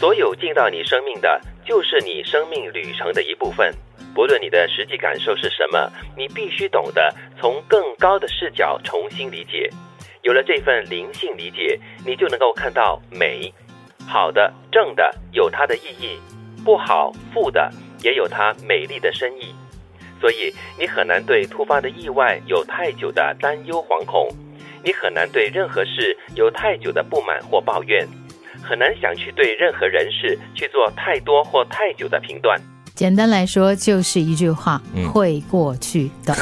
所有进到你生命的，就是你生命旅程的一部分。不论你的实际感受是什么，你必须懂得从更高的视角重新理解。有了这份灵性理解，你就能够看到美，好的、正的有它的意义，不好、负的也有它美丽的深意。所以，你很难对突发的意外有太久的担忧惶恐，你很难对任何事有太久的不满或抱怨。很难想去对任何人事去做太多或太久的评断。简单来说，就是一句话：会过去的。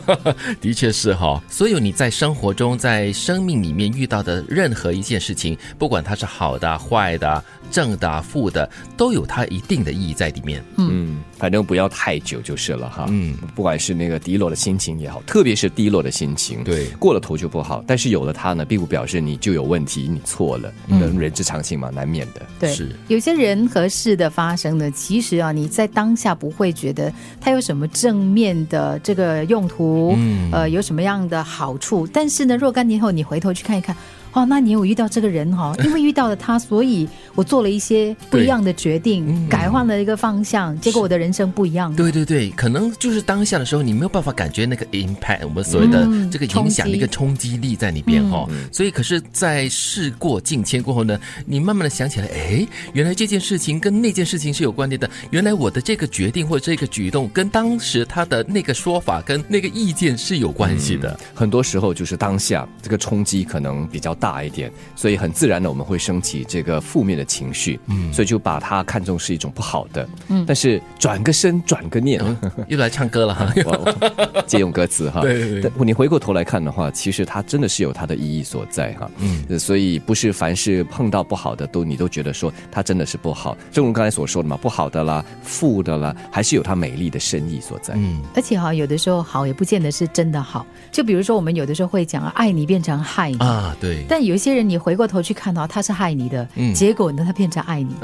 的确是哈。所有你在生活中、在生命里面遇到的任何一件事情，不管它是好的、坏的。正的、负的都有它一定的意义在里面。嗯，反正不要太久就是了哈。嗯，不管是那个低落的心情也好，特别是低落的心情，对，过了头就不好。但是有了它呢，并不表示你就有问题，你错了。人人之常情嘛，难免的。对，是有些人和事的发生呢，其实啊，你在当下不会觉得它有什么正面的这个用途，嗯，呃，有什么样的好处。但是呢，若干年后你回头去看一看。哦，那你有遇到这个人哈？因为遇到了他，所以我做了一些不一样的决定，改换了一个方向，结果我的人生不一样。对对对，可能就是当下的时候，你没有办法感觉那个 impact，我们所谓的这个影响的一个冲击力在里边哈。所以，可是，在事过境迁过后呢，你慢慢的想起来，哎，原来这件事情跟那件事情是有关联的。原来我的这个决定或者这个举动，跟当时他的那个说法跟那个意见是有关系的。很多时候就是当下这个冲击可能比较大。大一点，所以很自然的我们会升起这个负面的情绪，嗯，所以就把它看作是一种不好的，嗯，但是转个身，转个念，又来唱歌了哈，借用歌词哈，对，你回过头来看的话，其实它真的是有它的意义所在哈，嗯，所以不是凡是碰到不好的都你都觉得说它真的是不好，正如刚才所说的嘛，不好的啦，负的啦，还是有它美丽的深意所在，嗯，而且哈，有的时候好也不见得是真的好，就比如说我们有的时候会讲爱你变成害你。啊，对。但有一些人，你回过头去看到他是害你的，结果呢，他变成爱你，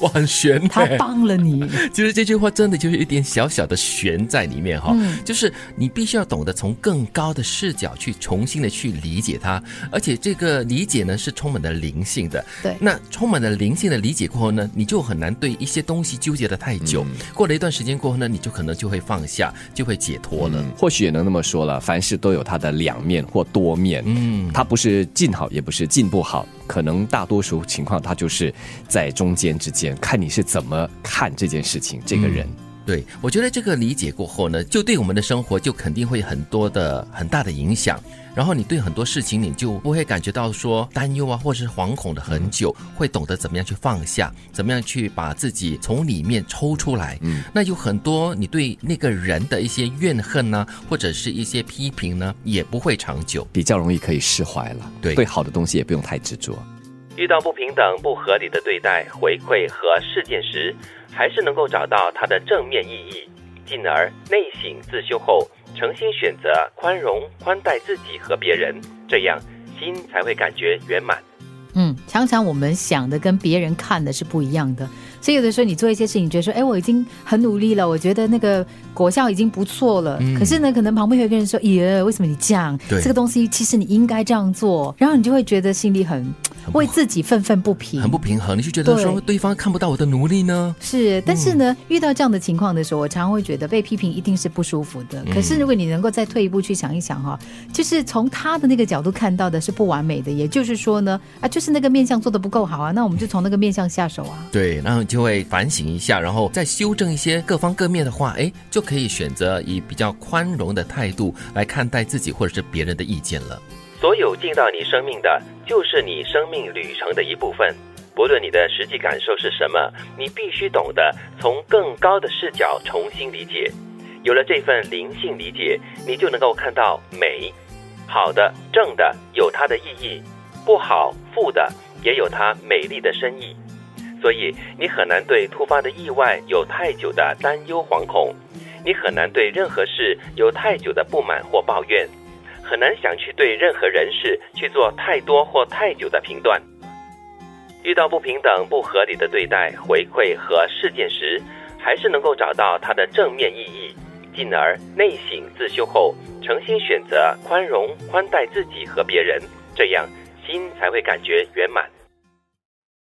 我，很悬。他帮了你。其实这句话真的就是一点小小的悬在里面哈，就是你必须要懂得从更高的视角去重新的去理解它，而且这个理解呢是充满了灵性的。对，那充满了灵性的理解过后呢，你就很难对一些东西纠结的太久。过了一段时间过后呢，你就可能就会放下，就会解脱了。或许也能那么说了，凡事都有它的两面或多面。嗯，它不是。是进好也不是进不好，可能大多数情况他就是在中间之间，看你是怎么看这件事情。这个人，对我觉得这个理解过后呢，就对我们的生活就肯定会很多的很大的影响。然后你对很多事情你就不会感觉到说担忧啊，或者是惶恐的很久，会懂得怎么样去放下，怎么样去把自己从里面抽出来。嗯，那有很多你对那个人的一些怨恨呢，或者是一些批评呢，也不会长久，比较容易可以释怀了。对，对好的东西也不用太执着。遇到不平等、不合理的对待、回馈和事件时，还是能够找到它的正面意义，进而内省自修后。诚心选择宽容宽待自己和别人，这样心才会感觉圆满。嗯，常常我们想的跟别人看的是不一样的，所以有的时候你做一些事情，觉得说，哎，我已经很努力了，我觉得那个果效已经不错了。可是呢，可能旁边有一个人说，耶，为什么你这样？这个东西其实你应该这样做，然后你就会觉得心里很。为自己愤愤不平，很不平衡，你就觉得说对方看不到我的努力呢？是，但是呢，遇到这样的情况的时候，我常常会觉得被批评一定是不舒服的。可是如果你能够再退一步去想一想哈，就是从他的那个角度看到的是不完美的，也就是说呢，啊，就是那个面相做的不够好啊，那我们就从那个面相下手啊。对，然后就会反省一下，然后再修正一些各方各面的话，哎，就可以选择以比较宽容的态度来看待自己或者是别人的意见了。所有进到你生命的，就是你生命旅程的一部分。不论你的实际感受是什么，你必须懂得从更高的视角重新理解。有了这份灵性理解，你就能够看到美，好的、正的有它的意义，不好、负的也有它美丽的深意。所以，你很难对突发的意外有太久的担忧惶恐，你很难对任何事有太久的不满或抱怨。很难想去对任何人事去做太多或太久的评断。遇到不平等、不合理的对待、回馈和事件时，还是能够找到它的正面意义，进而内省自修后，诚心选择宽容宽待自己和别人，这样心才会感觉圆满。